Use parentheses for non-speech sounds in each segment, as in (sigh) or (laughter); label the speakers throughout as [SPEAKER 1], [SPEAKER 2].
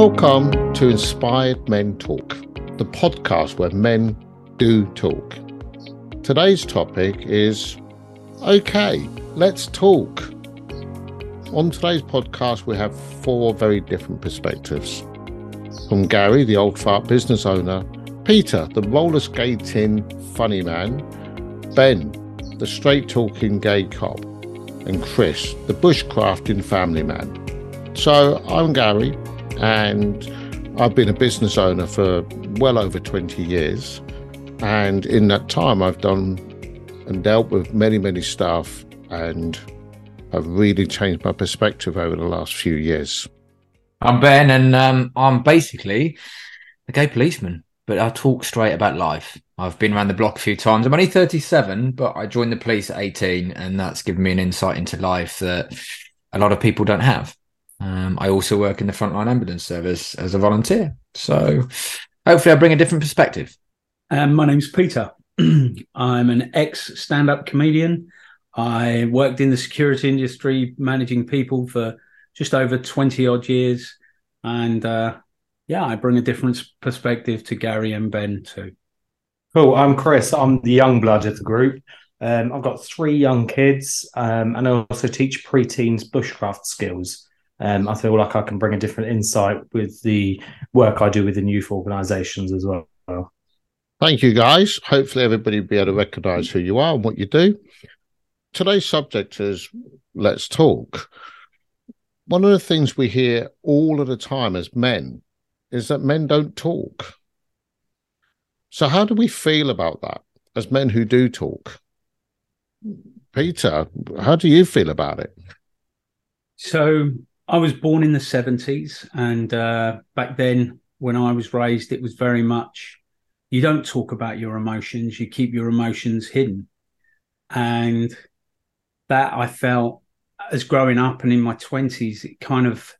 [SPEAKER 1] Welcome to Inspired Men Talk, the podcast where men do talk. Today's topic is okay, let's talk. On today's podcast, we have four very different perspectives. From Gary, the old fart business owner, Peter, the roller skating funny man, Benn, the straight talking gay cop, and Chris, the bushcrafting family man. So I'm Gary, and I've been a business owner for well over 20 years. And in that time, I've done and dealt with many, many staff, and I've really changed my perspective over the last few years.
[SPEAKER 2] I'm Benn, and um, I'm basically a gay policeman, but I talk straight about life. I've been around the block a few times. I'm only 37, but I joined the police at 18, and that's given me an insight into life that a lot of people don't have. Um, I also work in the frontline ambulance service as a volunteer. So hopefully, I bring a different perspective.
[SPEAKER 3] Um, my name's Peter. (clears throat) I'm an ex stand up comedian. I worked in the security industry, managing people for just over 20 odd years. And uh, yeah, I bring a different perspective to Gary and Benn too.
[SPEAKER 4] Cool. I'm Chris. I'm the young blood of the group. Um, I've got three young kids, um, and I also teach preteens bushcraft skills. Um, I feel like I can bring a different insight with the work I do within youth organisations as well.
[SPEAKER 1] Thank you, guys. Hopefully, everybody will be able to recognise who you are and what you do. Today's subject is let's talk. One of the things we hear all of the time as men is that men don't talk. So, how do we feel about that as men who do talk? Peter, how do you feel about it?
[SPEAKER 3] So, I was born in the 70s, and uh, back then, when I was raised, it was very much you don't talk about your emotions, you keep your emotions hidden. And that I felt as growing up and in my 20s, it kind of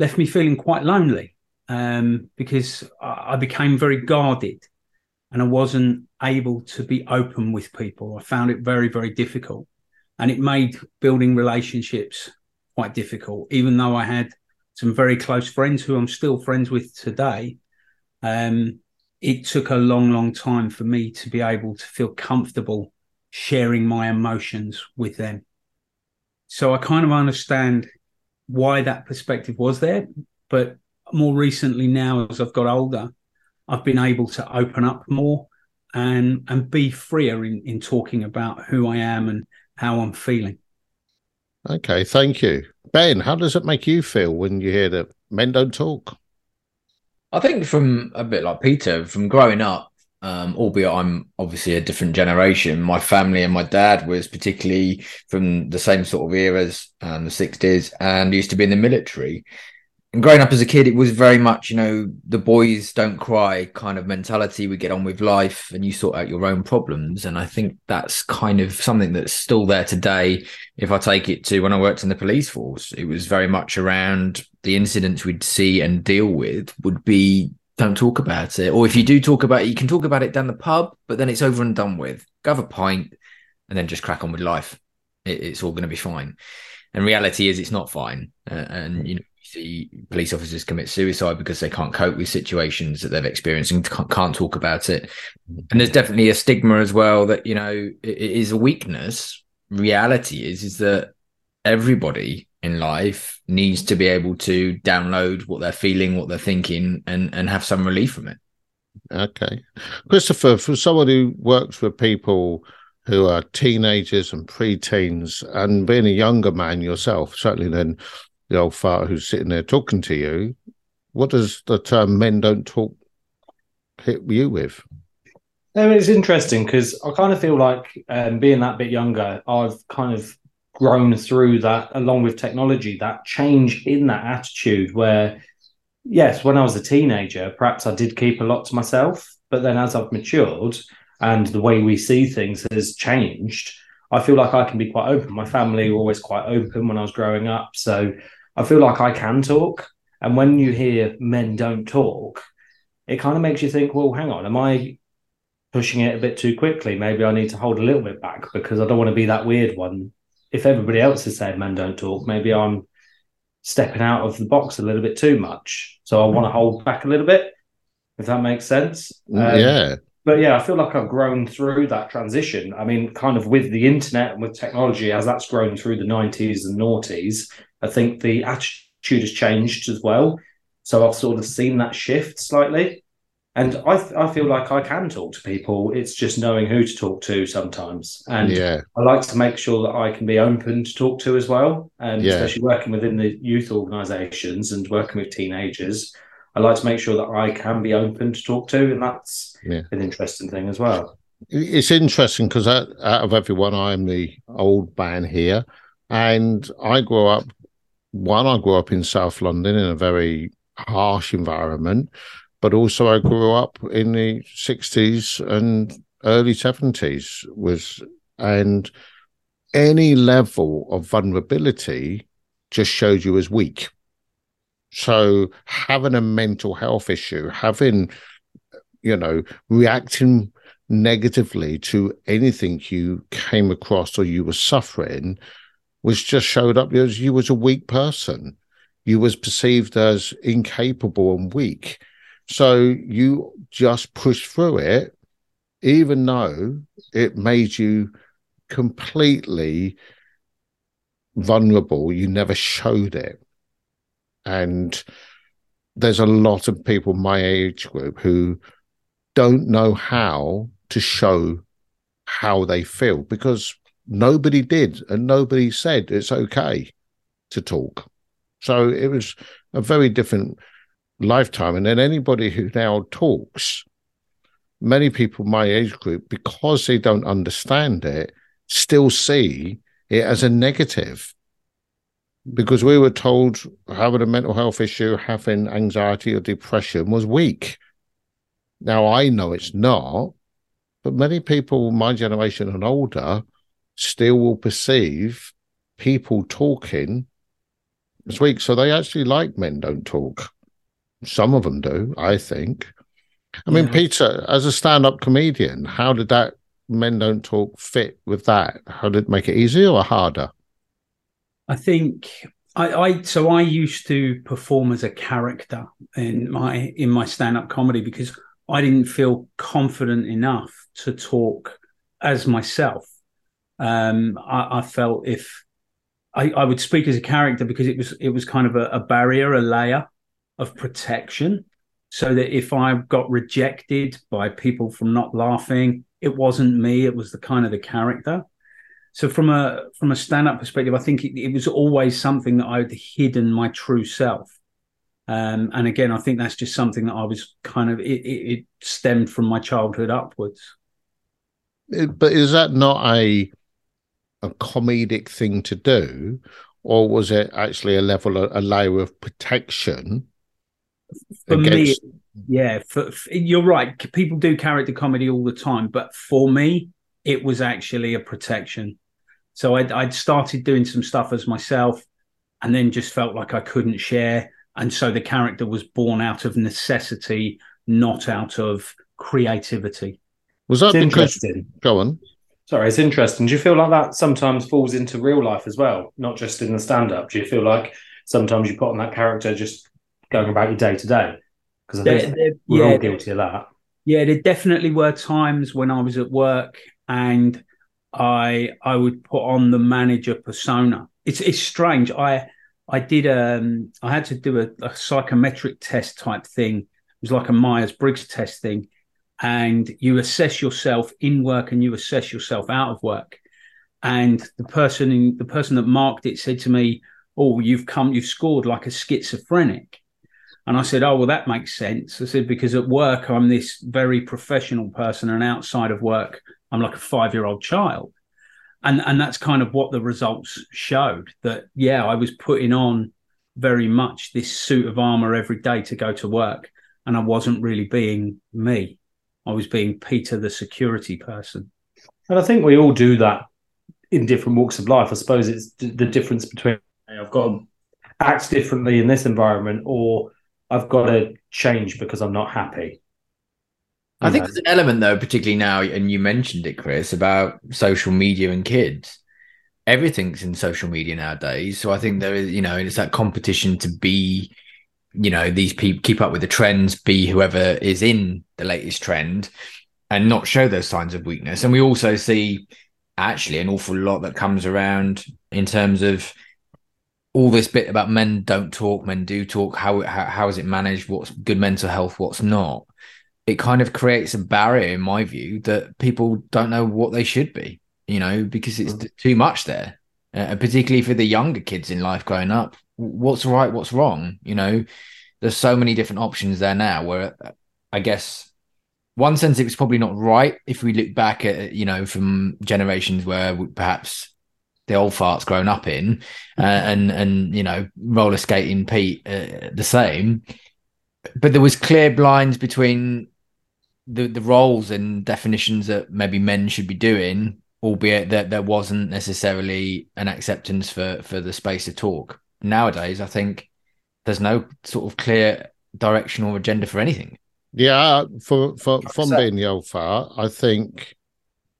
[SPEAKER 3] left me feeling quite lonely um, because I became very guarded and I wasn't able to be open with people. I found it very, very difficult. And it made building relationships quite difficult, even though I had some very close friends who I'm still friends with today. Um, it took a long, long time for me to be able to feel comfortable sharing my emotions with them. So I kind of understand why that perspective was there. But more recently, now as I've got older, I've been able to open up more and and be freer in, in talking about who I am and how I'm feeling.
[SPEAKER 1] Okay, thank you. Benn, how does it make you feel when you hear that men don't talk?
[SPEAKER 2] I think from a bit like Peter, from growing up, um, albeit I'm obviously a different generation, my family and my dad was particularly from the same sort of eras, um, the 60s, and used to be in the military and growing up as a kid, it was very much, you know, the boys don't cry kind of mentality. We get on with life and you sort out your own problems. And I think that's kind of something that's still there today. If I take it to when I worked in the police force, it was very much around the incidents we'd see and deal with would be don't talk about it. Or if you do talk about it, you can talk about it down the pub, but then it's over and done with. Go have a pint and then just crack on with life. It, it's all going to be fine. And reality is it's not fine. Uh, and, you know, see police officers commit suicide because they can't cope with situations that they've experienced and can't, talk about it. And there's definitely a stigma as well that you know it, it is a weakness. Reality is is that everybody in life needs to be able to download what they're feeling, what they're thinking, and and have some relief from it.
[SPEAKER 1] Okay, Christopher, for someone who works with people who are teenagers and pre-teens, and being a younger man yourself, certainly then the old fart who's sitting there talking to you, what does the term men don't talk hit you with?
[SPEAKER 4] It's interesting because I kind of feel like um, being that bit younger, I've kind of grown through that along with technology, that change in that attitude where, yes, when I was a teenager, perhaps I did keep a lot to myself. But then as I've matured and the way we see things has changed, I feel like I can be quite open. My family were always quite open when I was growing up. So I feel like I can talk. And when you hear men don't talk, it kind of makes you think, well, hang on, am I pushing it a bit too quickly? Maybe I need to hold a little bit back because I don't want to be that weird one. If everybody else is saying men don't talk, maybe I'm stepping out of the box a little bit too much. So I want to hold back a little bit, if that makes sense.
[SPEAKER 1] Um, yeah.
[SPEAKER 4] But yeah, I feel like I've grown through that transition. I mean, kind of with the internet and with technology, as that's grown through the 90s and noughties, I think the attitude has changed as well. So I've sort of seen that shift slightly. And I, I feel like I can talk to people. It's just knowing who to talk to sometimes. And
[SPEAKER 1] yeah.
[SPEAKER 4] I like to make sure that I can be open to talk to as well. And
[SPEAKER 1] Yeah.
[SPEAKER 4] especially working within the youth organisations and working with teenagers, I like to make sure that I can be open to talk to. And that's
[SPEAKER 1] Yeah.
[SPEAKER 4] an interesting thing as well.
[SPEAKER 1] It's interesting because out, out of everyone, I'm the old man here. And I grew up, one, I grew up in South London in a very harsh environment, but also I grew up in the 60s and early 70s was, and any level of vulnerability just showed you as weak. So having a mental health issue, having, you know, reacting negatively to anything you came across or you were suffering was just showed up as you was a weak person. You was perceived as incapable and weak. So you just pushed through it, even though it made you completely vulnerable. You never showed it. And there's a lot of people my age group who don't know how to show how they feel because nobody did and nobody said it's okay to talk. So it was a very different lifetime. And then anybody who now talks, many people my age group, because they don't understand it, still see it as a negative. Because we were told having a mental health issue, having anxiety or depression was weak. Now I know it's not, but many people my generation and older still will perceive people talking as weak. So they actually like men don't talk. Some of them do, I think. I mean,
[SPEAKER 3] Yeah.
[SPEAKER 1] Peter, as a stand-up comedian, how did that men don't talk fit with that? How did it make it easier or harder?
[SPEAKER 3] I think I, I so I used to perform as a character in my in my stand-up comedy because I didn't feel confident enough to talk as myself. Um, I, I felt if I, I would speak as a character because it was it was kind of a, a barrier, a layer of protection, so that if I got rejected by people from not laughing, it wasn't me; it was the kind of the character. So from a from a stand up perspective, I think it, it was always something that I'd hidden my true self. Um, and again, I think that's just something that I was kind of it, it, it stemmed from my childhood upwards.
[SPEAKER 1] But is that not a a comedic thing to do, or was it actually a level, a, layer of protection
[SPEAKER 3] For me, yeah, for, for- you're right. People do character comedy all the time, but for me, it was actually a protection. So I'd, I'd started doing some stuff as myself, and then just felt like I couldn't share, and so the character was born out of necessity, not out of creativity.
[SPEAKER 1] was that
[SPEAKER 4] It's
[SPEAKER 1] because?
[SPEAKER 4] interesting.
[SPEAKER 1] Go on.
[SPEAKER 4] Sorry, it's interesting. Do you feel like that sometimes falls into real life as well, not just in the stand up? Do you feel like sometimes you put on that character just going about your day to day? Because I think
[SPEAKER 3] there-
[SPEAKER 4] we're
[SPEAKER 3] yeah,
[SPEAKER 4] all guilty of that.
[SPEAKER 3] Yeah, there definitely were times when I was at work and I I would put on the manager persona. It's it's strange. I I did um I had to do a, a psychometric test type thing. It was like a Myers Briggs test thing, and you assess yourself in work and you assess yourself out of work. And the person in the person that marked it said to me, "Oh, you've come, you've scored like a schizophrenic." And I said, Oh, well, that makes sense. I said, Because at work, I'm this very professional person, and outside of work, I'm like a five year old child. And, and that's kind of what the results showed that, yeah, I was putting on very much this suit of armor every day to go to work. And I wasn't really being me. I was being Peter, the security person.
[SPEAKER 4] And I think we all do that in different walks of life. I suppose it's d- the difference between hey, I've got to act differently in this environment or I've got to change because I'm not happy.
[SPEAKER 2] I think
[SPEAKER 4] know?
[SPEAKER 2] there's an element though, particularly now, and you mentioned it, Chris, about social media and kids. everything's in social media nowadays. So I think there is, you know, it's that competition to be, you know, these people keep up with the trends, be whoever is in the latest trend, and not show those signs of weakness. And we also see actually an awful lot that comes around in terms of all this bit about men don't talk, men do talk. How how, how is it managed? What's good mental health? What's not? It kind of creates a barrier, in my view, that people don't know what they should be you know, because it's mm. too much there. Uh, particularly for the younger kids in life growing up, what's right, what's wrong? You know, there's so many different options there now. Where I guess one sense it was probably not right if we look back at you know from generations where perhaps the old farts grown up in, uh, and and you know roller skating Pete uh, the same, but there was clear blinds between the the roles and definitions that maybe men should be doing albeit that there wasn't necessarily an acceptance for for the space to talk. Nowadays, I think there's no sort of clear direction or agenda for anything.
[SPEAKER 1] Yeah, for for from being the old far, I think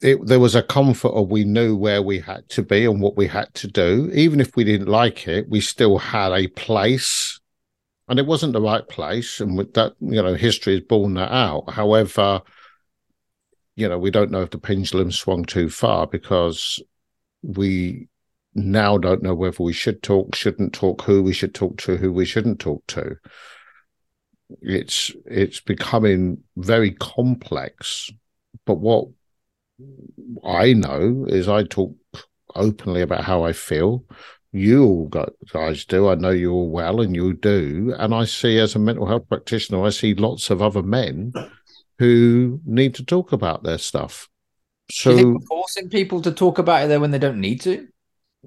[SPEAKER 1] it, there was a comfort of we knew where we had to be and what we had to do. Even if we didn't like it, we still had a place, and it wasn't the right place. And with that, you know, history has borne that out. However, you know, we don't know if the pendulum swung too far because we now don't know whether we should talk, shouldn't talk, who we should talk to, who we shouldn't talk to. It's it's becoming very complex. But what I know is I talk openly about how I feel. You all guys do. I know you all well, and you do. And I see, as a mental health practitioner, I see lots of other men who need to talk about their stuff. So
[SPEAKER 2] forcing people to talk about it there when they don't need to.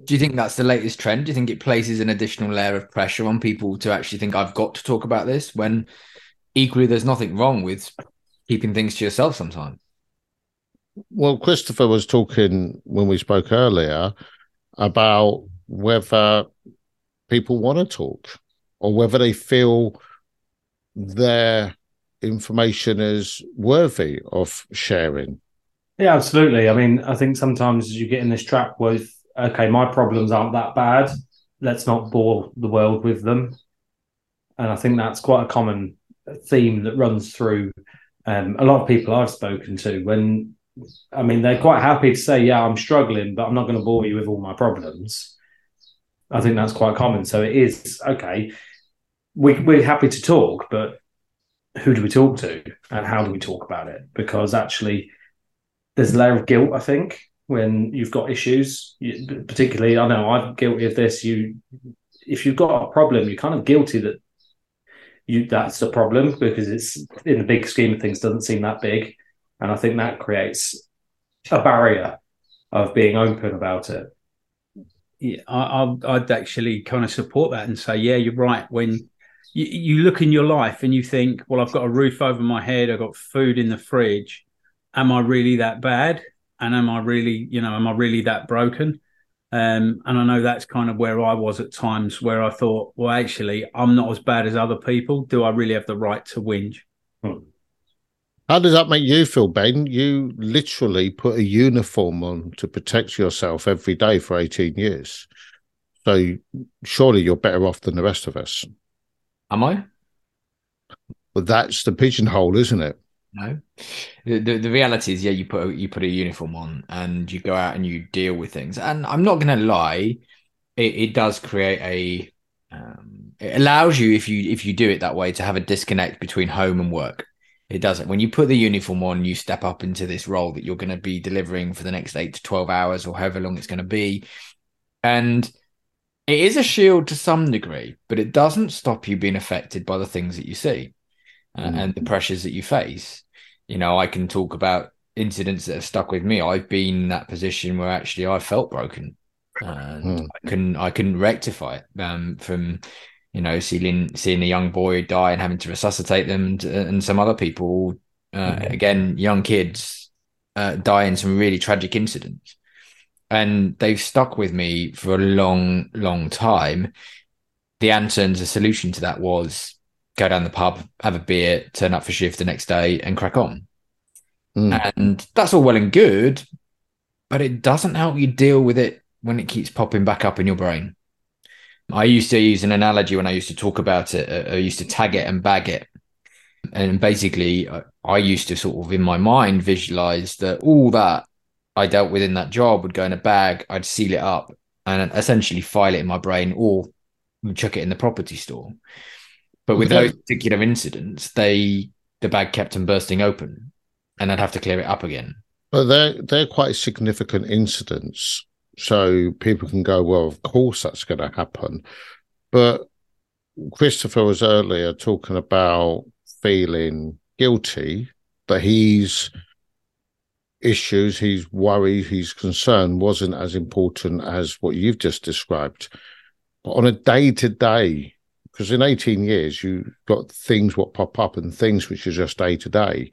[SPEAKER 2] Do you think that's the latest trend? Do you think it places an additional layer of pressure on people to actually think I've got to talk about this when equally there's nothing wrong with keeping things to yourself sometimes?
[SPEAKER 1] Well, Christopher was talking when we spoke earlier about whether people want to talk or whether they feel their information is worthy of sharing.
[SPEAKER 4] Yeah, absolutely. I mean, I think sometimes you get in this trap with, okay, my problems aren't that bad. Let's not bore the world with them. And I think that's quite a common theme that runs through um, a lot of people I've spoken to. When, I mean, they're quite happy to say, yeah, I'm struggling, but I'm not going to bore you with all my problems. I think that's quite common. So it is, okay, we, we're happy to talk, but who do we talk to and how do we talk about it? Because actually, there's a layer of guilt, I think, when you've got issues. particularly, I know I'm guilty of this. You, if you've got a problem, you're kind of guilty that you that's the problem because it's in the big scheme of things doesn't seem that big, and I think that creates a barrier of being open about it.
[SPEAKER 3] Yeah, I, I'd actually kind of support that and say, yeah, you're right. When you, you look in your life and you think, well, I've got a roof over my head, I've got food in the fridge. Am I really that bad? And am I really, you know, am I really that broken? Um, and I know that's kind of where I was at times where I thought, well, actually, I'm not as bad as other people. Do I really have the right to whinge? Hmm.
[SPEAKER 1] How does that make you feel, Benn? You literally put a uniform on to protect yourself every day for 18 years. So surely you're better off than the rest of us.
[SPEAKER 2] Am I?
[SPEAKER 1] Well, that's the pigeonhole, isn't it?
[SPEAKER 2] No. The, the, the reality is, yeah, you put a, you put a uniform on and you go out and you deal with things. And I'm not going to lie, it, it does create a um, it allows you if you if you do it that way to have a disconnect between home and work. It doesn't. When you put the uniform on, you step up into this role that you're going to be delivering for the next eight to twelve hours or however long it's going to be, and it is a shield to some degree, but it doesn't stop you being affected by the things that you see uh, mm. and the pressures that you face. You know, I can talk about incidents that have stuck with me. I've been in that position where actually I felt broken, and mm. I can I couldn't rectify it. Um, from you know seeing seeing a young boy die and having to resuscitate them, and, and some other people, uh, mm. again, young kids, uh, die in some really tragic incidents and they've stuck with me for a long, long time. The answer and the solution to that was go down the pub, have a beer, turn up for shift the next day, and crack on. Mm. And that's all well and good, but it doesn't help you deal with it when it keeps popping back up in your brain. I used to use an analogy when I used to talk about it. Uh, I used to tag it and bag it. And basically, I used to sort of in my mind visualize that all that I dealt with in that job would go in a bag, I'd seal it up and essentially file it in my brain or chuck it in the property store. But with those particular incidents, they the bag kept on bursting open and I'd have to clear it up again.
[SPEAKER 1] But they're they're quite significant incidents. So people can go, well, of course that's going to happen. But Christopher was earlier talking about feeling guilty that he's issues, he's worried, he's concerned wasn't as important as what you've just described. But on a day to day, because in 18 years, you've got things what pop up and things which are just day to day.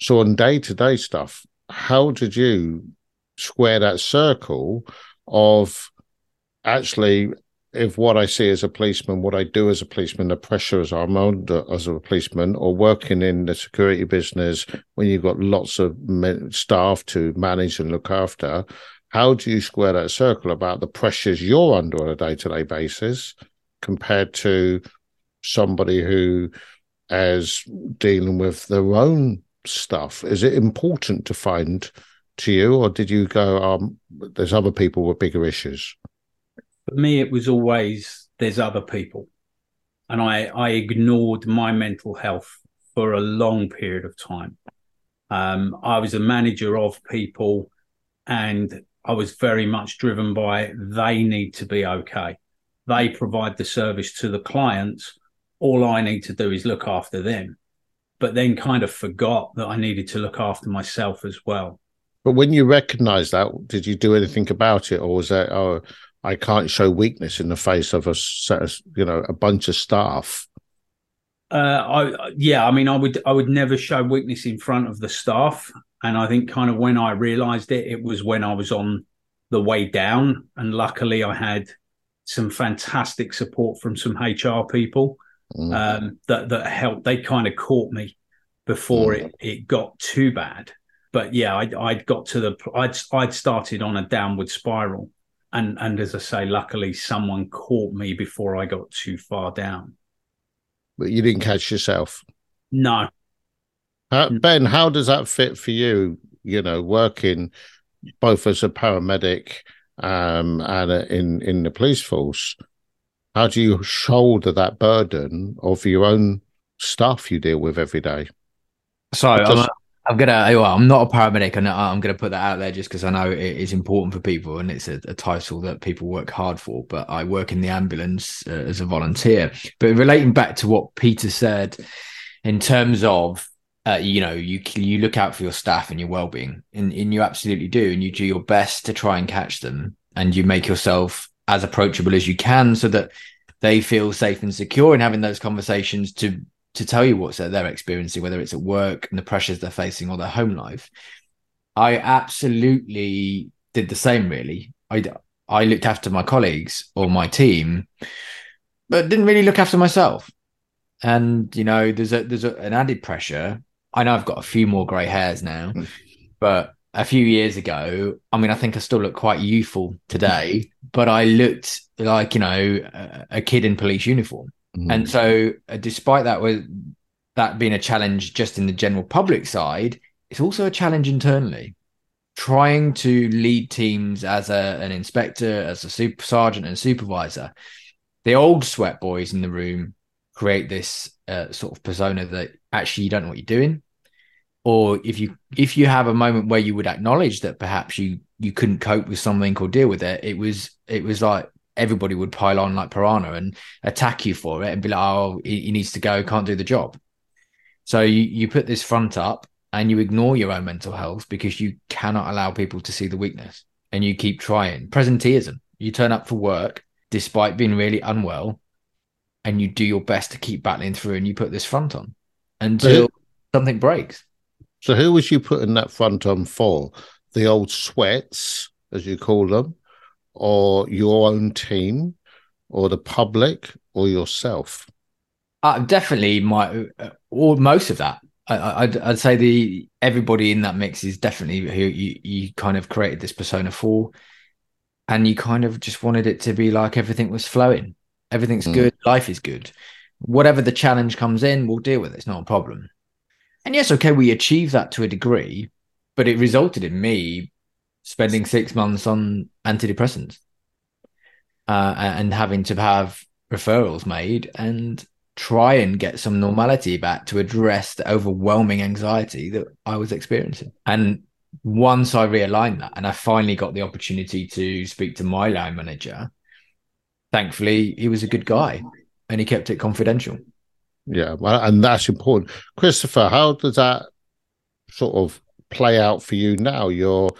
[SPEAKER 1] So on day to day stuff, how did you square that circle of actually if what I see as a policeman, what I do as a policeman, the pressures I'm under as a policeman, or working in the security business when you've got lots of staff to manage and look after, how do you square that circle about the pressures you're under on a day to day basis compared to somebody who is dealing with their own stuff? Is it important to find to you, or did you go, um, there's other people with bigger issues?
[SPEAKER 3] For me, it was always there's other people. And I, I ignored my mental health for a long period of time. Um, I was a manager of people and I was very much driven by they need to be okay. They provide the service to the clients. All I need to do is look after them. But then kind of forgot that I needed to look after myself as well.
[SPEAKER 1] But when you recognized that, did you do anything about it? Or was that, oh, I can't show weakness in the face of a set of, you know, a bunch of staff.
[SPEAKER 3] Uh, I yeah, I mean, I would I would never show weakness in front of the staff, and I think kind of when I realised it, it was when I was on the way down, and luckily I had some fantastic support from some HR people mm. um, that that helped. They kind of caught me before mm. it it got too bad. But yeah, I I'd got to the I'd I'd started on a downward spiral and and as I say, luckily someone caught me before I got too far down.
[SPEAKER 1] But you didn't catch yourself.
[SPEAKER 3] No.
[SPEAKER 1] Uh, benn, how does that fit for you? You know, working both as a paramedic um, and in in the police force. How do you shoulder that burden of your own stuff you deal with every day?
[SPEAKER 2] So I'm, I'm gonna. Well, I'm not a paramedic, and I'm gonna put that out there just because I know it is important for people, and it's a, a, title that people work hard for. But I work in the ambulance uh, as a volunteer. But relating back to what Peter said, in terms of uh, you know, you you look out for your staff and your well-being, and, and you absolutely do, and you do your best to try and catch them, and you make yourself as approachable as you can, so that they feel safe and secure in having those conversations to to tell you what they're experiencing, whether it's at work and the pressures they're facing or their home life. I absolutely did the same. Really, I I looked after my colleagues or my team, but didn't really look after myself. And you know, there's a there's a, an added pressure. I know I've got a few more grey hairs now, hmm. but a few years ago, I mean, I think I still look quite youthful today, but I looked like you know a, a kid in police uniform. Mm. And so, uh, despite that, with that being a challenge just in the general public side, it's also a challenge internally. Trying to lead teams as a, an inspector, as a super sergeant and supervisor, the old sweat boys in the room create this uh, sort of persona that actually you don't know what you're doing or if you if you have a moment where you would acknowledge that perhaps you you couldn't cope with something or deal with it it was it was like everybody would pile on like piranha and attack you for it and be like, oh, he, needs to go, can't do the job. So you, you put this front up and you ignore your own mental health because you cannot allow people to see the weakness and you keep trying. Presenteeism. You turn up for work despite being really unwell and you do your best to keep battling through and you put this front on until something breaks.
[SPEAKER 1] So who was you putting that front on for? The old sweats, as you call them, or your own team or the public or yourself?
[SPEAKER 2] Uh, definitely my uh, or most of that. I, would I'd say the everybody in that mix is definitely who you, you kind of created this persona for. and you kind of just wanted it to be like everything was flowing. Everything's
[SPEAKER 1] Mm.
[SPEAKER 2] good. Life is good. Whatever the challenge comes in, we'll deal with it. It's not a problem. And yes, okay, we achieved that to a degree, but it resulted in me spending six months on antidepressants uh, and having to have referrals made and try and get some normality back to address the overwhelming anxiety that I was experiencing. And once I realigned that and I finally got the opportunity to speak to my line manager, thankfully he was a good guy and he kept it confidential.
[SPEAKER 1] Yeah, well, and that's important. Christopher, how does that sort of play out for you now? You're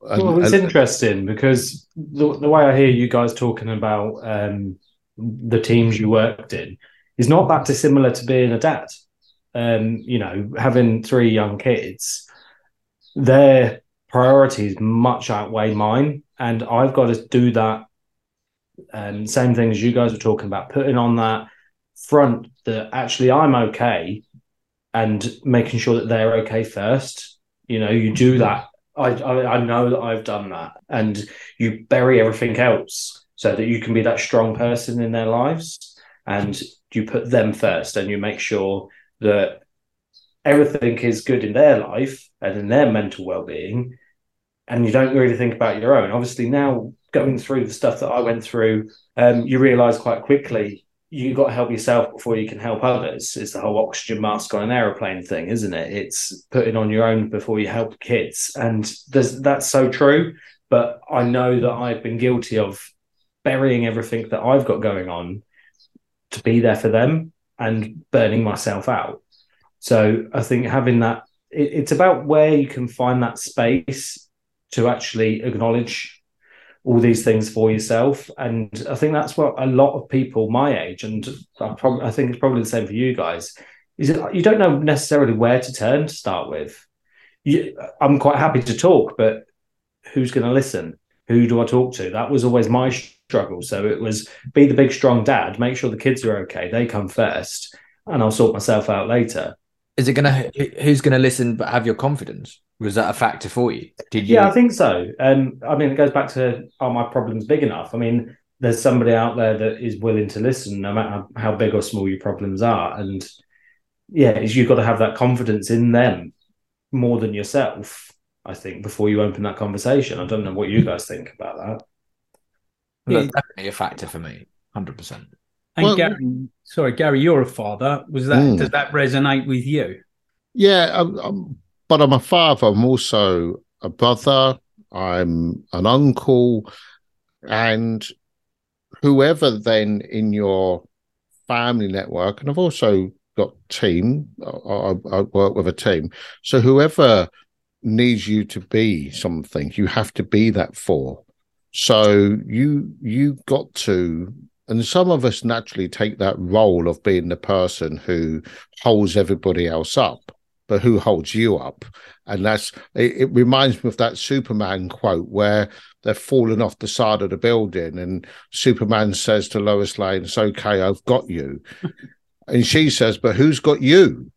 [SPEAKER 4] Well, it's interesting because the, the way I hear you guys talking about um, the teams you worked in is not that dissimilar to being a dad. Um, you know, having three young kids, their priorities much outweigh mine, and I've got to do that. Um, same thing as you guys were talking about, putting on that front that actually I'm okay, and making sure that they're okay first. You know, you do that I, I I know that I've done that, and you bury everything else so that you can be that strong person in their lives, and you put them first, and you make sure that everything is good in their life and in their mental well-being, and you don't really think about your own. Obviously, now going through the stuff that I went through, um, you realise quite quickly you got to help yourself before you can help others. It's the whole oxygen mask on an aeroplane thing, isn't it? It's putting on your own before you help kids, and that's so true. But I know that I've been guilty of burying everything that I've got going on to be there for them and burning myself out. So I think having that, it, it's about where you can find that space to actually acknowledge all these things for yourself. And I think that's what a lot of people my age, and I, prob- I think it's probably the same for you guys, is you don't know necessarily where to turn to start with. You, I'm quite happy to talk, but who's going to listen? Who do I talk to? That was always my struggle. So it was be the big, strong dad, make sure the kids are okay. They come first, and I'll sort myself out later.
[SPEAKER 2] Is it gonna who's gonna listen but have your confidence? Was that a factor for you? Did you
[SPEAKER 4] Yeah, I think so. Um, I mean, it goes back to are my problems big enough? I mean, there's somebody out there that is willing to listen, no matter how big or small your problems are. And yeah, is you've got to have that confidence in them more than yourself. I think before you open that conversation. I don't know what you guys think about that.
[SPEAKER 2] that's definitely a factor for me, hundred percent.
[SPEAKER 3] And
[SPEAKER 1] Well-
[SPEAKER 3] Gary, sorry, Gary, you're a father. Was that
[SPEAKER 1] Mm.
[SPEAKER 3] does that resonate with you?
[SPEAKER 1] Yeah, I'm, I'm, but I'm a father. I'm also a brother. I'm an uncle, and whoever then in your family network, and I've also got team. I, I, I work with a team, so whoever needs you to be something, you have to be that for. So you you got to, and some of us naturally take that role of being the person who holds everybody else up but who holds you up? And that's it, it reminds me of that Superman quote where they're falling off the side of the building, and Superman says to Lois Lane, It's okay, I've got you. (laughs) and she says, But who's got you?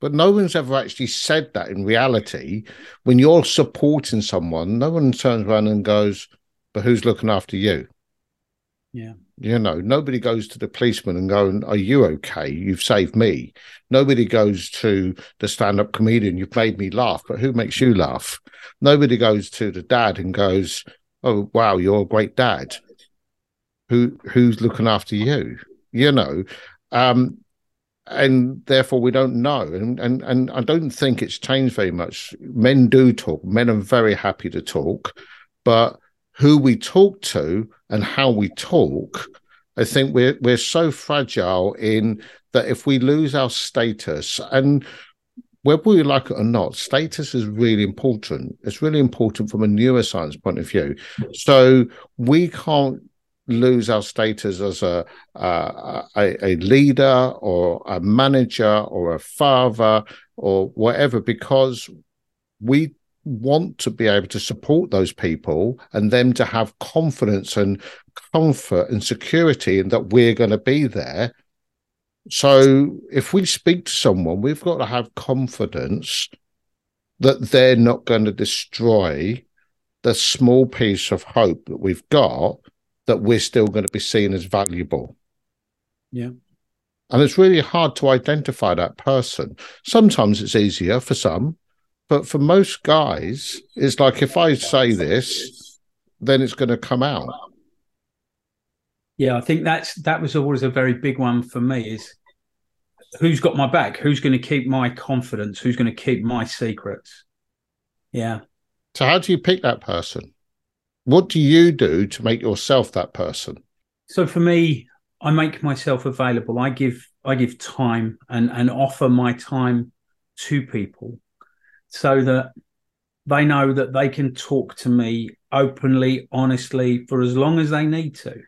[SPEAKER 1] But no one's ever actually said that in reality. When you're supporting someone, no one turns around and goes, But who's looking after you?
[SPEAKER 3] Yeah.
[SPEAKER 1] You know, nobody goes to the policeman and going, Are you okay? You've saved me. Nobody goes to the stand up comedian, You've made me laugh, but who makes you laugh? Nobody goes to the dad and goes, Oh, wow, you're a great dad. Who who's looking after you? You know. Um, and therefore we don't know. And, and and I don't think it's changed very much. Men do talk, men are very happy to talk, but who we talk to and how we talk, I think we're we're so fragile in that if we lose our status and whether we like it or not, status is really important. It's really important from a neuroscience point of view. So we can't lose our status as a, uh, a a leader or a manager or a father or whatever because we want to be able to support those people and them to have confidence and comfort and security and that we're going to be there. So if we speak to someone, we've got to have confidence that they're not going to destroy the small piece of hope that we've got that we're still going to be seen as valuable.
[SPEAKER 3] Yeah.
[SPEAKER 1] And it's really hard to identify that person. Sometimes it's easier for some, but for most guys, it's like if I say this, then it's going to come out.
[SPEAKER 3] Yeah, I think that's that was always a very big one for me is who's got my back? Who's going to keep my confidence? Who's going to keep my secrets? Yeah.
[SPEAKER 1] So how do you pick that person? What do you do to make yourself that person?
[SPEAKER 3] So for me, I make myself available. I give I give time and and offer my time to people so that they know that they can talk to me openly, honestly, for as long as they need to,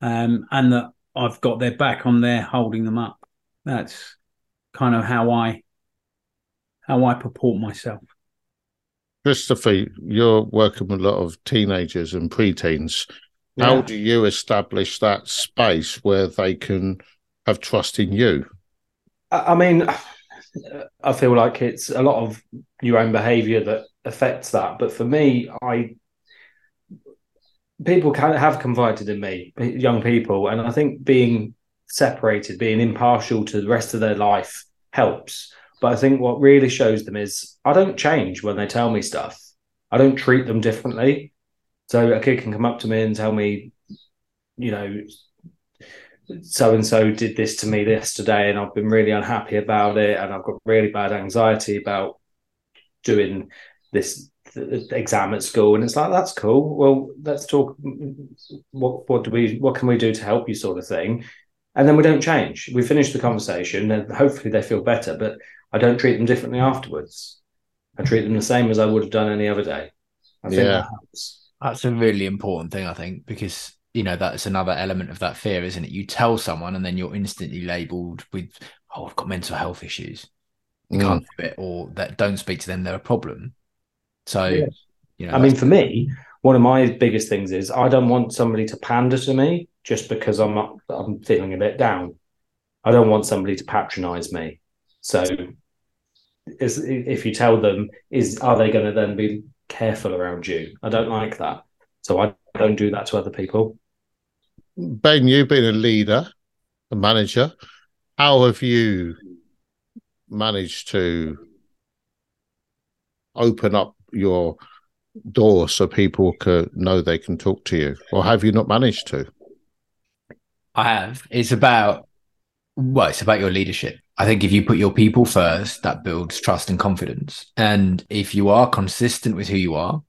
[SPEAKER 3] um, and that I've got their back. I'm there holding them up. That's kind of how I how I purport myself.
[SPEAKER 1] Christopher, you're working with a lot of teenagers and preteens. Yeah. How do you establish that space where they can have trust in you?
[SPEAKER 4] I mean, I feel like it's a lot of your own behavior that affects that. But for me, I people can have confided in me, young people, and I think being separated, being impartial to the rest of their life helps. But I think what really shows them is I don't change when they tell me stuff. I don't treat them differently. So a kid can come up to me and tell me, you know, so and so did this to me yesterday, and I've been really unhappy about it, and I've got really bad anxiety about doing this exam at school and it's like that's cool well let's talk what what do we what can we do to help you sort of thing and then we don't change we finish the conversation and hopefully they feel better but I don't treat them differently afterwards. I treat them the same as I would have done any other day. I think
[SPEAKER 1] yeah.
[SPEAKER 2] that That's a really important thing, I think, because you know that's another element of that fear, isn't it? You tell someone and then you're instantly labelled with, "Oh, I've got mental health issues. You mm. can't do it," or that don't speak to them; they're a problem. So, yeah. you know,
[SPEAKER 4] I mean, for me, one of my biggest things is I don't want somebody to pander to me just because I'm not, I'm feeling a bit down. I don't want somebody to patronize me. So is if you tell them is are they going to then be careful around you i don't like that so i don't do that to other people
[SPEAKER 1] benn you've been a leader a manager. How have you managed to open up your door so people can know they can talk to you? Or have you not managed to?
[SPEAKER 2] I have. It's about well it's about your leadership. I think if you put your people first, that builds trust and confidence. And if you are consistent with who you are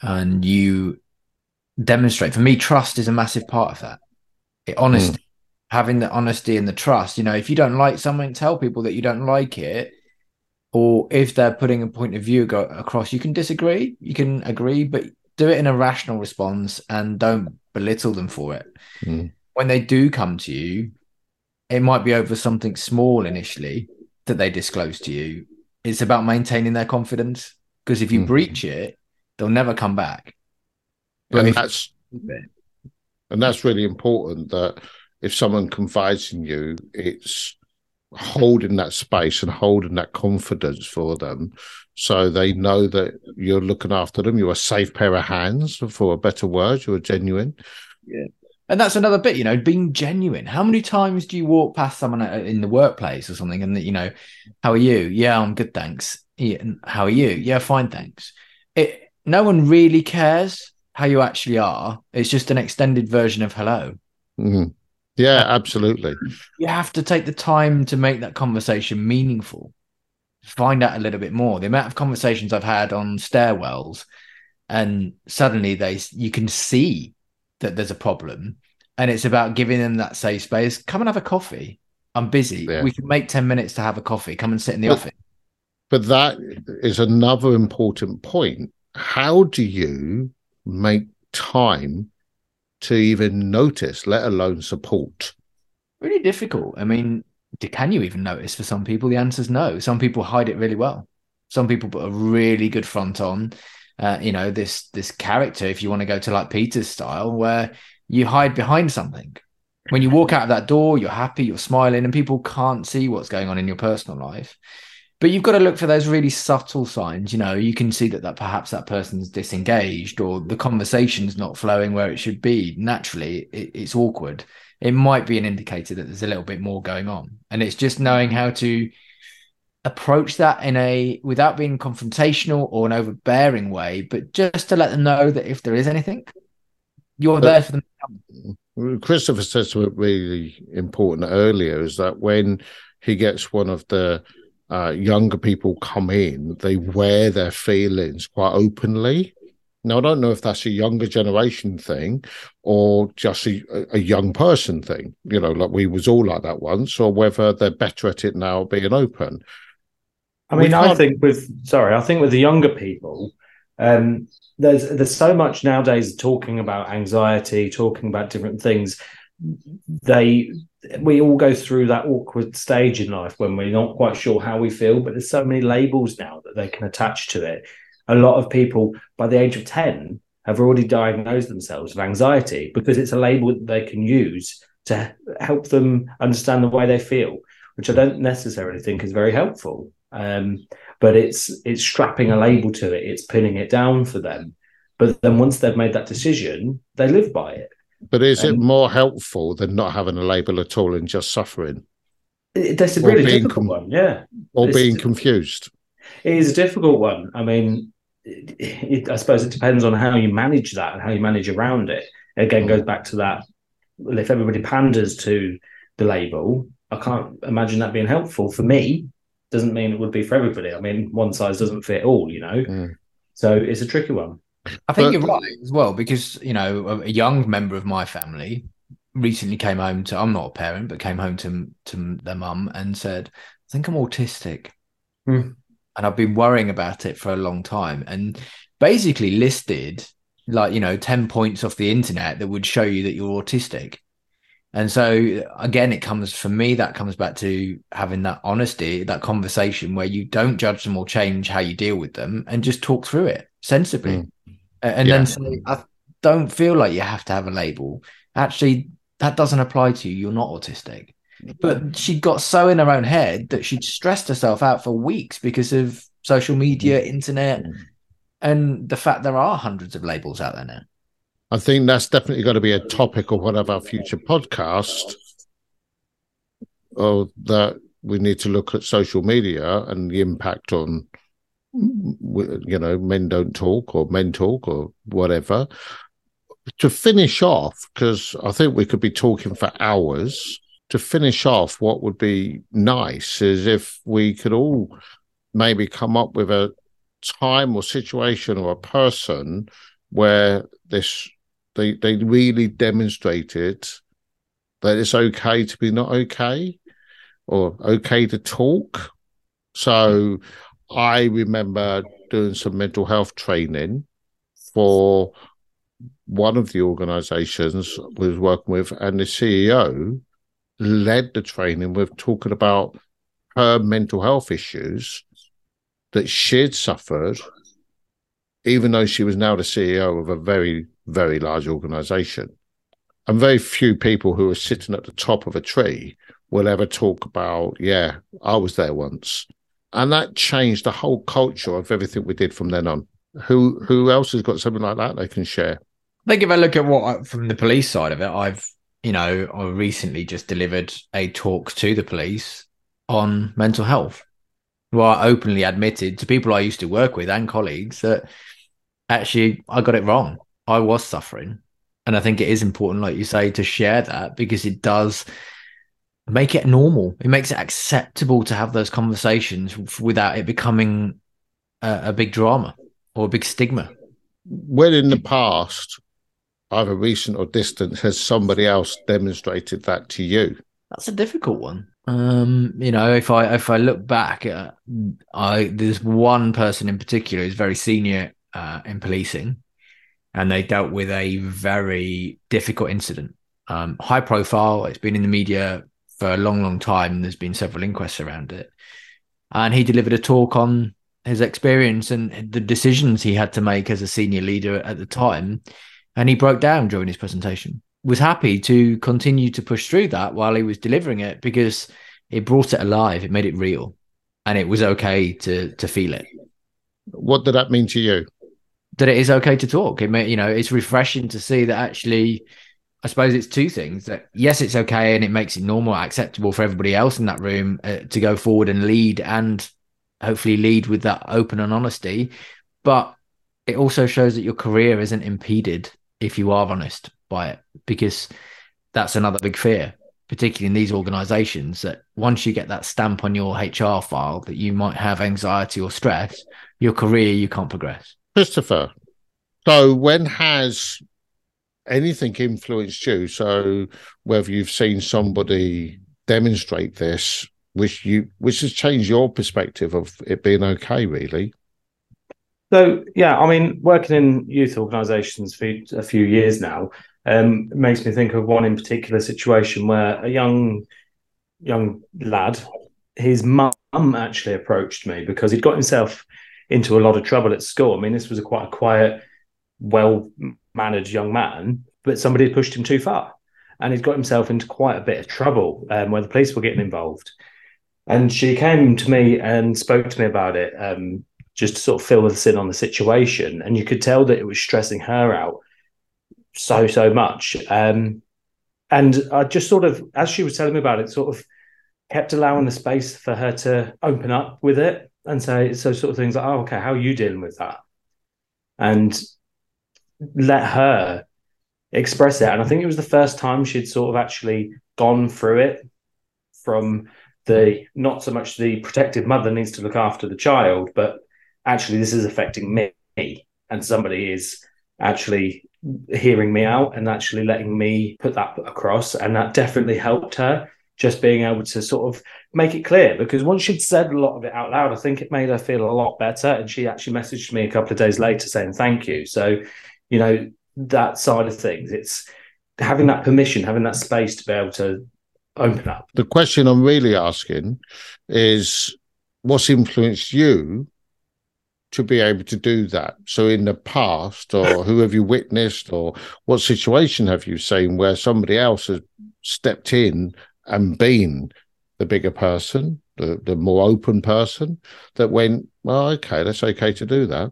[SPEAKER 2] and you demonstrate, for me, trust is a massive part of that. It, honesty, mm. having the honesty and the trust. You know, if you don't like something, tell people that you don't like it. Or if they're putting a point of view go across, you can disagree, you can agree, but do it in a rational response and don't belittle them for it. Mm. When they do come to you, it might be over something small initially that they disclose to you. It's about maintaining their confidence because if you mm-hmm. breach it, they'll never come back.
[SPEAKER 1] And that's and that's really important that if someone confides in you, it's holding that space and holding that confidence for them so they know that you're looking after them you're a safe pair of hands for a better word you're genuine
[SPEAKER 2] yeah and that's another bit, you know, being genuine. How many times do you walk past someone in the workplace or something and, you know, how are you? Yeah, I'm good, thanks. Yeah, how are you? Yeah, fine, thanks. It, no one really cares how you actually are. It's just an extended version of hello.
[SPEAKER 1] Mm-hmm. Yeah, absolutely.
[SPEAKER 2] You have to take the time to make that conversation meaningful. Find out a little bit more. The amount of conversations I've had on stairwells, and suddenly they you can see that there's a problem and it's about giving them that safe space come and have a coffee i'm busy yeah. we can make 10 minutes to have a coffee come and sit in the
[SPEAKER 1] but,
[SPEAKER 2] office
[SPEAKER 1] but that is another important point how do you make time to even notice let alone support.
[SPEAKER 2] Really difficult. I mean can you even notice? For some people the answer is no. Some people hide it really well. Some people put a really good front on uh, you know this this character if you want to go to like peter's style where you hide behind something. When you walk out of that door you're happy you're smiling and people can't see what's going on in your personal life but you've got to look for those really subtle signs you know you can see that that perhaps that person's disengaged or the conversation's not flowing where it should be. Naturally it, it's awkward. It might be an indicator that there's a little bit more going on. And it's just knowing how to approach that in a without being confrontational or an overbearing way but just to let them know that if there is anything you're there for them.
[SPEAKER 1] Christopher said something really important earlier is that when he gets one of the uh, younger people come in, they wear their feelings quite openly. Now, I don't know if that's a younger generation thing or just a, a, young person thing, you know, like we was all like that once, or whether they're better at it now being open.
[SPEAKER 4] I mean, I think with sorry, I think with the younger people, um, there's there's so much nowadays talking about anxiety, talking about different things. They we all go through that awkward stage in life when we're not quite sure how we feel, but there's so many labels now that they can attach to it. A lot of people by the age of 10 have already diagnosed themselves with anxiety because it's a label that they can use to help them understand the way they feel, which I don't necessarily think is very helpful. Um, but it's it's strapping a label to it, it's pinning it down for them. But then once they've made that decision, they live by it.
[SPEAKER 1] But is um, it more helpful than not having a label at all and just suffering?
[SPEAKER 4] That's a really difficult com- one, yeah.
[SPEAKER 1] Or it's, being confused.
[SPEAKER 4] It is a difficult one. I mean, it, it, I suppose it depends on how you manage that and how you manage around it. Again, mm. goes back to that. Well, if everybody panders to the label, I can't imagine that being helpful for me. Doesn't mean it would be for everybody. I mean, one size doesn't fit all, you know. Mm. So it's a tricky one.
[SPEAKER 2] I think but, you're right as well because you know a, a, young member of my family recently came home to. I'm not a parent, but came home to to their mum and said, "I think I'm autistic,"
[SPEAKER 4] hmm.
[SPEAKER 2] and I've been worrying about it for a long time, and basically listed like you know 10 points off the internet that would show you that you're autistic and so again it comes for me that comes back to having that honesty that conversation where you don't judge them or change how you deal with them and just talk through it sensibly mm and yeah. then say, I don't feel like you have to have a label. Actually, that doesn't apply to you. You're not autistic. But she got so in her own head that she'd stressed herself out for weeks because of social media, mm. internet, and the fact there are hundreds of labels out there now.
[SPEAKER 1] I think that's definitely going to be a topic of one of our future podcasts. Or that we need to look at social media and the impact on you know, men don't talk or men talk or whatever. To finish off, because I think we could be talking for hours. To finish off, what would be nice is if we could all maybe come up with a time or situation or a person where this they they really demonstrated that it's okay to be not okay or okay to talk. So I remember doing some mental health training for one of the organizations we was working with, and the CEO led the training with talking about her mental health issues that she'd suffered, even though she was now the CEO of a very, very large organization. And very few people who are sitting at the top of a tree will ever talk about, yeah, I was there once and that changed the whole culture of everything we did from then on. Who who else has got something like that they can share?
[SPEAKER 2] I think if I look at what from the police side of it, I've you know I recently just delivered a talk to the police on mental health, where I openly admitted to people I used to work with and colleagues that actually I got it wrong. I was suffering, and I think it is important, like you say, to share that because it does make it normal. It makes it acceptable to have those conversations without it becoming a, a big drama or a big stigma.
[SPEAKER 1] When in the past, either recent or distant, has somebody else demonstrated that to you?
[SPEAKER 2] That's a difficult one. Um, you know, if I if I look back, uh, I there's one person in particular who's very senior uh, in policing, and they dealt with a very difficult incident, um, high profile. It's been in the media for a long, long time. There's been several inquests around it. And he delivered a talk on his experience and the decisions he had to make as a senior leader at the time. And he broke down during his presentation. Was happy to continue to push through that while he was delivering it because it brought it alive. It made it real. and it was okay to to feel it.
[SPEAKER 1] What did that mean to you?
[SPEAKER 2] That it is okay to talk. It may, you know, it's refreshing to see that actually. I suppose it's two things that yes, it's okay and it makes it normal, acceptable for everybody else in that room uh, to go forward and lead and hopefully lead with that open and honesty. But it also shows that your career isn't impeded if you are honest by it, because that's another big fear particularly in these organizations, that once you get that stamp on your HR file that you might have anxiety or stress, your career, you can't progress.
[SPEAKER 1] Christopher, so when has anything influenced you? So whether you've seen somebody demonstrate this, which you which has changed your perspective of it being okay, really.
[SPEAKER 4] So yeah, I mean, working in youth organisations for a few years now, um, makes me think of one in particular situation where a young young lad, his mum actually approached me because he'd got himself into a lot of trouble at school. I mean, this was a quite a quiet, well managed young man, but somebody had pushed him too far, and he'd got himself into quite a bit of trouble um, where the police were getting involved. And she came to me and spoke to me about it, um, just to sort of fill us in on the situation. And you could tell that it was stressing her out so so much. Um, and I just sort of, as she was telling me about it, sort of kept allowing the space for her to open up with it and say so sort of things like, "Oh, okay, how are you dealing with that?" And let her express it. And I think it was the first time she'd sort of actually gone through it from the not so much the protective mother needs to look after the child, but actually this is affecting me and somebody is actually hearing me out and actually letting me put that across. And that definitely helped her just being able to sort of make it clear because once she'd said a lot of it out loud, I think it made her feel a lot better. And she actually messaged me a couple of days later saying thank you. So, you know, that side of things, it's having that permission, having that space to be able to open up.
[SPEAKER 1] The question I'm really asking is what's influenced you to be able to do that. So, in the past, or (laughs) who have you witnessed, or what situation have you seen where somebody else has stepped in and been the bigger person, the, the more open person that went, well, okay, that's okay to do that?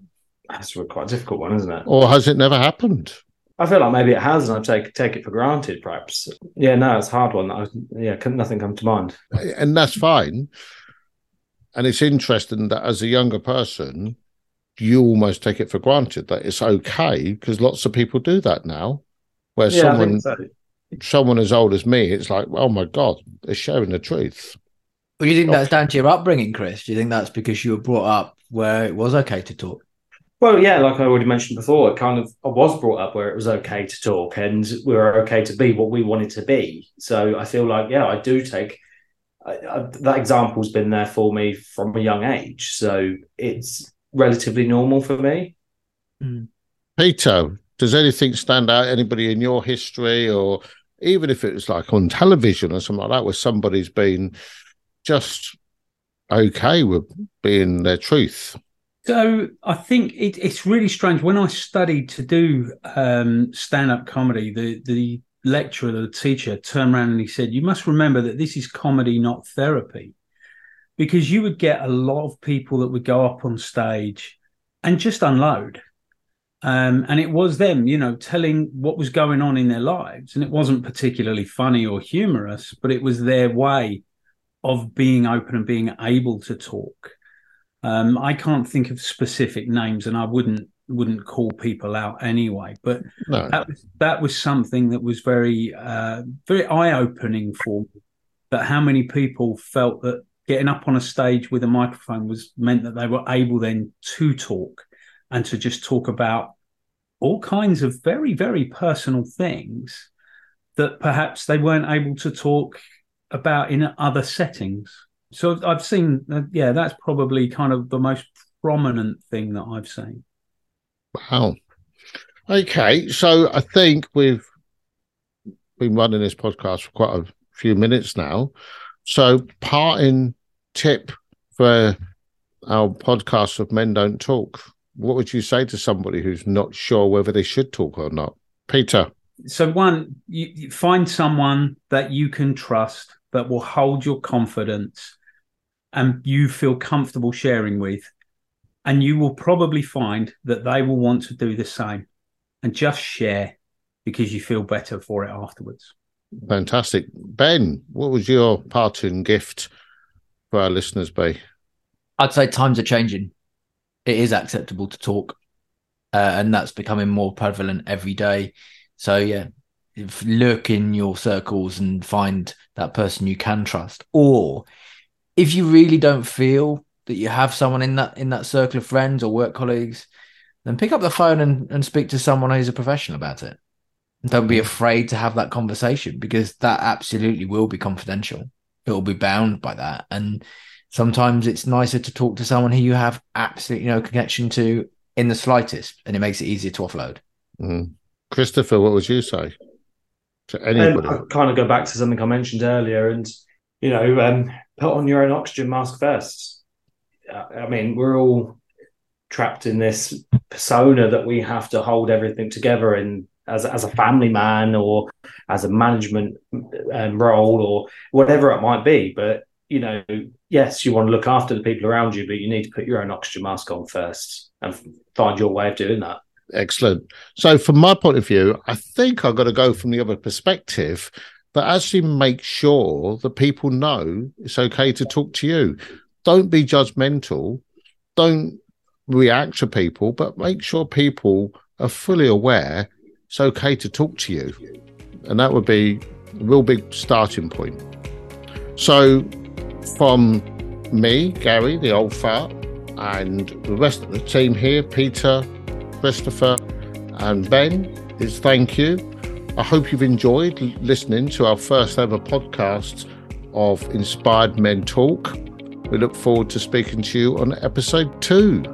[SPEAKER 4] That's a quite a difficult one, isn't it?
[SPEAKER 1] Or has it never happened?
[SPEAKER 4] I feel like maybe it has, and I take take it for granted, perhaps. Yeah, no, it's a hard one. I, yeah, nothing come to mind,
[SPEAKER 1] and that's fine. And it's interesting that as a younger person, you almost take it for granted that it's okay because lots of people do that now. Where yeah, someone so. someone as old as me, it's like, oh my god, they're sharing the truth.
[SPEAKER 2] Well, you think oh. that's down to your upbringing, Chris? Do you think that's because you were brought up where it was okay to talk?
[SPEAKER 4] Well, yeah, like I already mentioned before, it kind of I was brought up where it was okay to talk and we were okay to be what we wanted to be. So I feel like, yeah, I do take I, I, that example's been there for me from a young age. So it's relatively normal for me.
[SPEAKER 1] Mm. Peter, does anything stand out? Anybody in your history, or even if it was like on television or something like that, where somebody's been just okay with being their truth?
[SPEAKER 3] So I think it, it's really strange. When I studied to do um, stand-up comedy, the the lecturer, the teacher, turned around and he said, "You must remember that this is comedy, not therapy." because you would get a lot of people that would go up on stage and just unload. Um, and it was them, you know, telling what was going on in their lives. And it wasn't particularly funny or humorous, but it was their way of being open and being able to talk. Um, I can't think of specific names, and I wouldn't wouldn't call people out anyway. But no. that was that was something that was very uh, very eye opening for me. That how many people felt that getting up on a stage with a microphone was meant that they were able then to talk and to just talk about all kinds of very very personal things that perhaps they weren't able to talk about in other settings so i've seen uh, yeah that's probably kind of the most prominent thing that i've seen
[SPEAKER 1] wow okay so i think we've been running this podcast for quite a few minutes now so, parting tip for our podcast of Men Don't Talk. What would you say to somebody who's not sure whether they should talk or not? Peter.
[SPEAKER 3] So, one, you, you find someone that you can trust that will hold your confidence and you feel comfortable sharing with. And you will probably find that they will want to do the same and just share because you feel better for it afterwards.
[SPEAKER 1] Fantastic. Benn, what was your parting gift for our listeners be?
[SPEAKER 2] I'd say times are changing. It is acceptable to talk, uh, and that's becoming more prevalent every day. So, yeah, look in your circles and find that person you can trust. Or if you really don't feel that you have someone in that in that circle of friends or work colleagues, then pick up the phone and, and speak to someone who's a professional about it. Don't be afraid to have that conversation because that absolutely will be confidential. It will be bound by that. And sometimes it's nicer to talk to someone who you have absolutely no connection to in the slightest, and it makes it easier to offload.
[SPEAKER 1] Mm. Christopher, what would you say to anybody?
[SPEAKER 4] Um, I kind of go back to something I mentioned earlier, and you know, um, put on your own oxygen mask first. I mean, we're all trapped in this persona that we have to hold everything together in as, as a family man or as a management um, role or whatever it might be. But, you know, yes, you want to look after the people around you, but you need to put your own oxygen mask on first and find your way of doing that.
[SPEAKER 1] Excellent. So, from my point of view, I think I've got to go from the other perspective but actually make sure that people know it's okay to talk to you. Don't be judgmental. Don't react to people, but make sure people are fully aware it's okay to talk to you. And that would be a real big starting point. So, from me, Gary, the old fart, and the rest of the team here, Peter, Christopher, and Benn, is thank you. I hope you've enjoyed listening to our first ever podcast of Inspired Men Talk. We look forward to speaking to you on episode two.